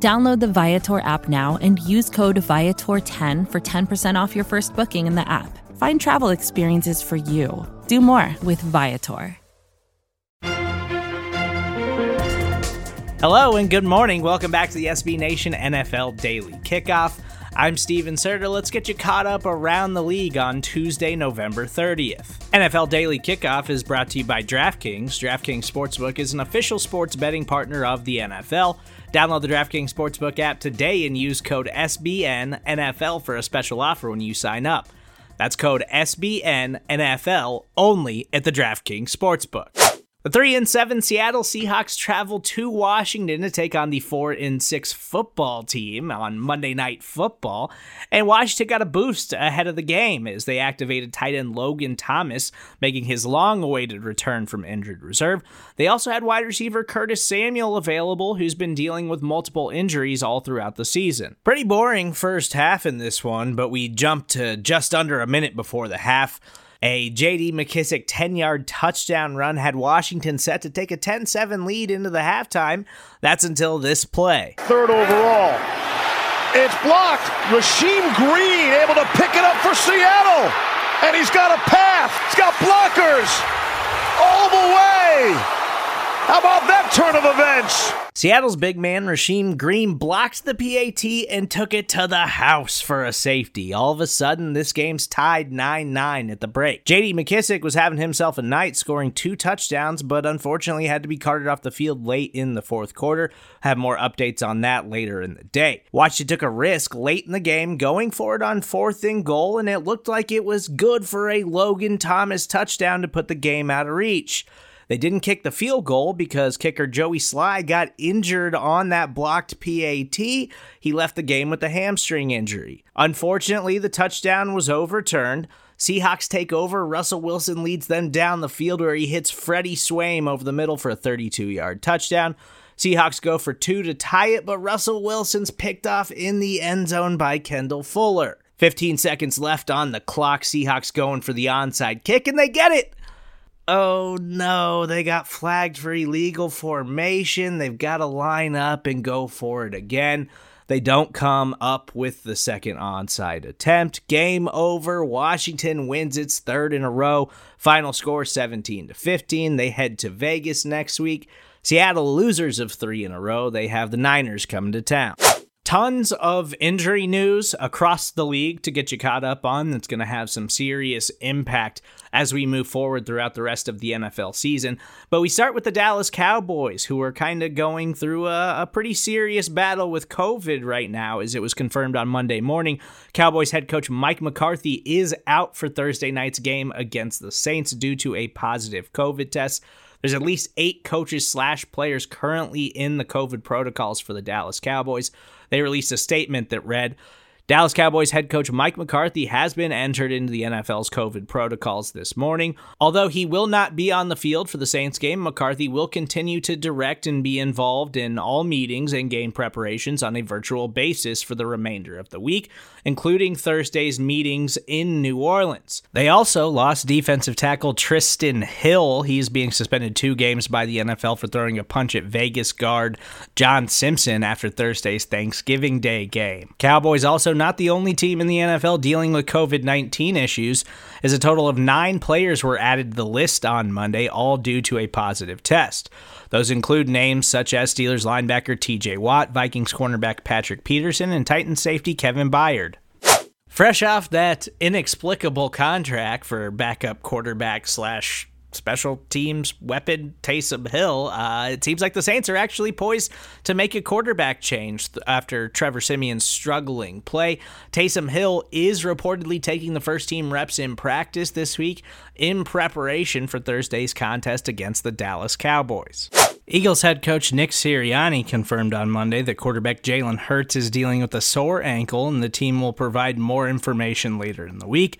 Download the Viator app now and use code Viator10 for 10% off your first booking in the app. Find travel experiences for you. Do more with Viator. Hello and good morning. Welcome back to the SB Nation NFL Daily Kickoff. I'm Steven Serta. Let's get you caught up around the league on Tuesday, November 30th. NFL Daily Kickoff is brought to you by DraftKings. DraftKings Sportsbook is an official sports betting partner of the NFL. Download the DraftKings Sportsbook app today and use code SBNNFL for a special offer when you sign up. That's code SBNNFL only at the DraftKings Sportsbook. The 3 and 7 Seattle Seahawks travel to Washington to take on the 4 and 6 football team on Monday Night Football, and Washington got a boost ahead of the game as they activated tight end Logan Thomas, making his long-awaited return from injured reserve. They also had wide receiver Curtis Samuel available, who's been dealing with multiple injuries all throughout the season. Pretty boring first half in this one, but we jumped to just under a minute before the half. A JD McKissic 10 yard touchdown run had Washington set to take a 10 7 lead into the halftime. That's until this play. Third overall. It's blocked. Rasheem Green able to pick it up for Seattle. And he's got a path. He's got blockers all the. How about that turn of events? Seattle's big man Rasheem Green blocked the PAT and took it to the house for a safety. All of a sudden, this game's tied 9 9 at the break. JD McKissic was having himself a night, scoring two touchdowns, but unfortunately had to be carted off the field late in the fourth quarter. Have more updates on that later in the day. Washington took a risk late in the game, going for it on fourth and goal, and it looked like it was good for a Logan Thomas touchdown to put the game out of reach. They didn't kick the field goal because kicker Joey Slye got injured on that blocked PAT. He left the game with a hamstring injury. Unfortunately, the touchdown was overturned. Seahawks take over. Russell Wilson leads them down the field where he hits Freddie Swain over the middle for a 32 yard touchdown. Seahawks go for two to tie it, but Russell Wilson's picked off in the end zone by Kendall Fuller. 15 seconds left on the clock. Seahawks going for the onside kick, and they get it oh no, they got flagged for illegal formation. They've got to line up and go for it again. They don't come up with the second onside attempt. Game over. Washington wins its third in a row. Final score 17 to 15. They head to Vegas next week. Seattle losers of 3 in a row. They have the Niners coming to town tons of injury news across the league to get you caught up on that's going to have some serious impact as we move forward throughout the rest of the NFL season. But we start with the Dallas Cowboys, who are kind of going through a, a, pretty serious battle with COVID right now, as it was confirmed on Monday morning. Cowboys head coach Mike McCarthy is out for Thursday night's game against the Saints due to a positive COVID test. There's at least eight coaches slash players currently in the COVID protocols for the Dallas Cowboys. They released a statement that read, Dallas Cowboys head coach Mike McCarthy has been entered into the NFL's COVID protocols this morning. Although he will not be on the field for the Saints game, McCarthy will continue to direct and be involved in all meetings and game preparations on a virtual basis for the remainder of the week, including Thursday's meetings in New Orleans. They also lost defensive tackle Trysten Hill. He's being suspended two games by the NFL for throwing a punch at Vegas guard John Simpson after Thursday's Thanksgiving Day game. Cowboys also not the only team in the NFL dealing with COVID 19 issues, as a total of nine players were added to the list on Monday, all due to a positive test. Those include names such as Steelers linebacker TJ Watt, Vikings cornerback Patrick Peterson, and Titans safety Kevin Byard. Fresh off that inexplicable contract for backup quarterback slash special teams weapon Taysom Hill. Uh, it seems like the Saints are actually poised to make a quarterback change after Trevor Siemian's struggling play. Taysom Hill is reportedly taking the first team reps in practice this week in preparation for Thursday's contest against the Dallas Cowboys. Eagles head coach Nick Sirianni confirmed on Monday that quarterback Jalen Hurts is dealing with a sore ankle, and the team will provide more information later in the week.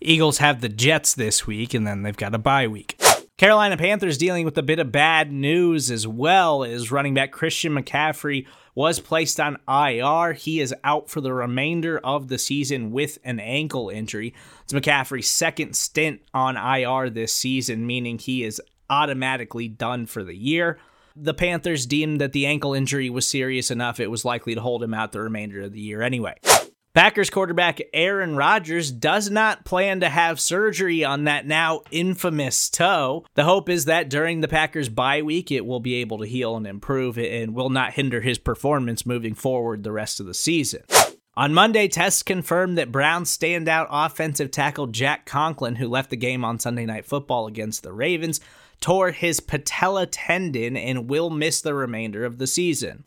Eagles have the Jets this week, and then they've got a bye week. Carolina Panthers dealing with a bit of bad news as well as running back Christian McCaffrey was placed on IR. He is out for the remainder of the season with an ankle injury. It's McCaffrey's second stint on IR this season, meaning he is automatically done for the year. The Panthers deemed that the ankle injury was serious enough, it was likely to hold him out the remainder of the year anyway. Packers quarterback Aaron Rodgers does not plan to have surgery on that now infamous toe. The hope is that during the Packers bye week, it will be able to heal and improve and will not hinder his performance moving forward the rest of the season. On Monday, tests confirmed that Browns standout offensive tackle Jack Conklin, who left the game on Sunday Night Football against the Ravens, tore his patella tendon and will miss the remainder of the season.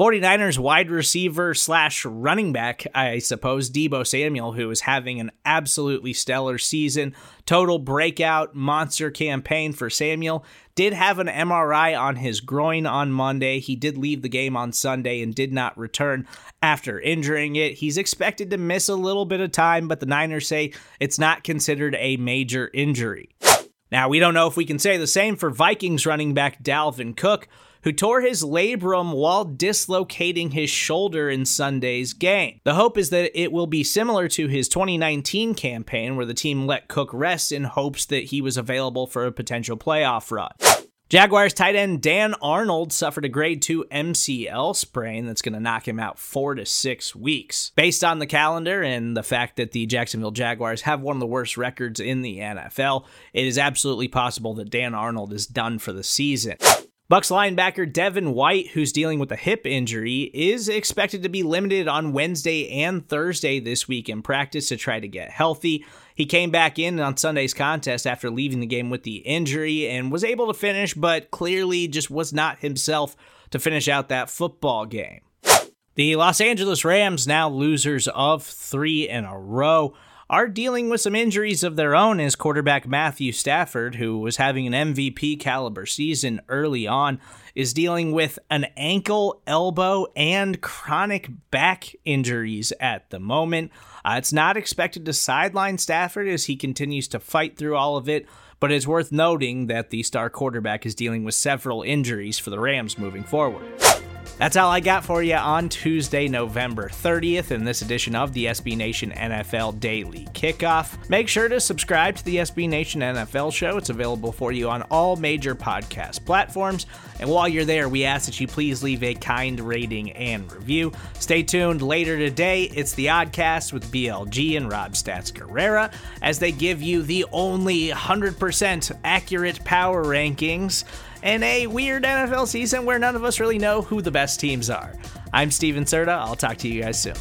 49ers wide receiver slash running back, I suppose, Deebo Samuel, who is having an absolutely stellar season, total breakout monster campaign for Samuel, did have an MRI on his groin on Monday. He did leave the game on Sunday and did not return after injuring it. He's expected to miss a little bit of time, but the Niners say it's not considered a major injury. Now, we don't know if we can say the same for Vikings running back Dalvin Cook who tore his labrum while dislocating his shoulder in Sunday's game. The hope is that it will be similar to his 2019 campaign, where the team let Cook rest in hopes that he was available for a potential playoff run. Jaguars tight end Dan Arnold suffered a grade 2 MCL sprain that's going to knock him out four to six weeks. Based on the calendar and the fact that the Jacksonville Jaguars have one of the worst records in the NFL, it is absolutely possible that Dan Arnold is done for the season. Bucs linebacker Devin White, who's dealing with a hip injury, is expected to be limited on Wednesday and Thursday this week in practice to try to get healthy. He came back in on Sunday's contest after leaving the game with the injury and was able to finish, but clearly just was not himself to finish out that football game. The Los Angeles Rams, now losers of three in a row, are dealing with some injuries of their own as quarterback Matthew Stafford, who was having an MVP caliber season early on, is dealing with an ankle, elbow, and chronic back injuries at the moment. Uh, it's not expected to sideline Stafford as he continues to fight through all of it, but it's worth noting that the star quarterback is dealing with several injuries for the Rams moving forward. That's all I got for you on Tuesday, November 30th in this edition of the SB Nation NFL Daily Kickoff. Make sure to subscribe to the SB Nation NFL show. It's available for you on all major podcast platforms. And while you're there, we ask that you please leave a kind rating and review. Stay tuned later today. It's the Oddcast with BLG and Rob Stats Guerrera as they give you the only 100% accurate power rankings in a weird NFL season where none of us really know who the best teams are. I'm Steven Serta. I'll talk to you guys soon.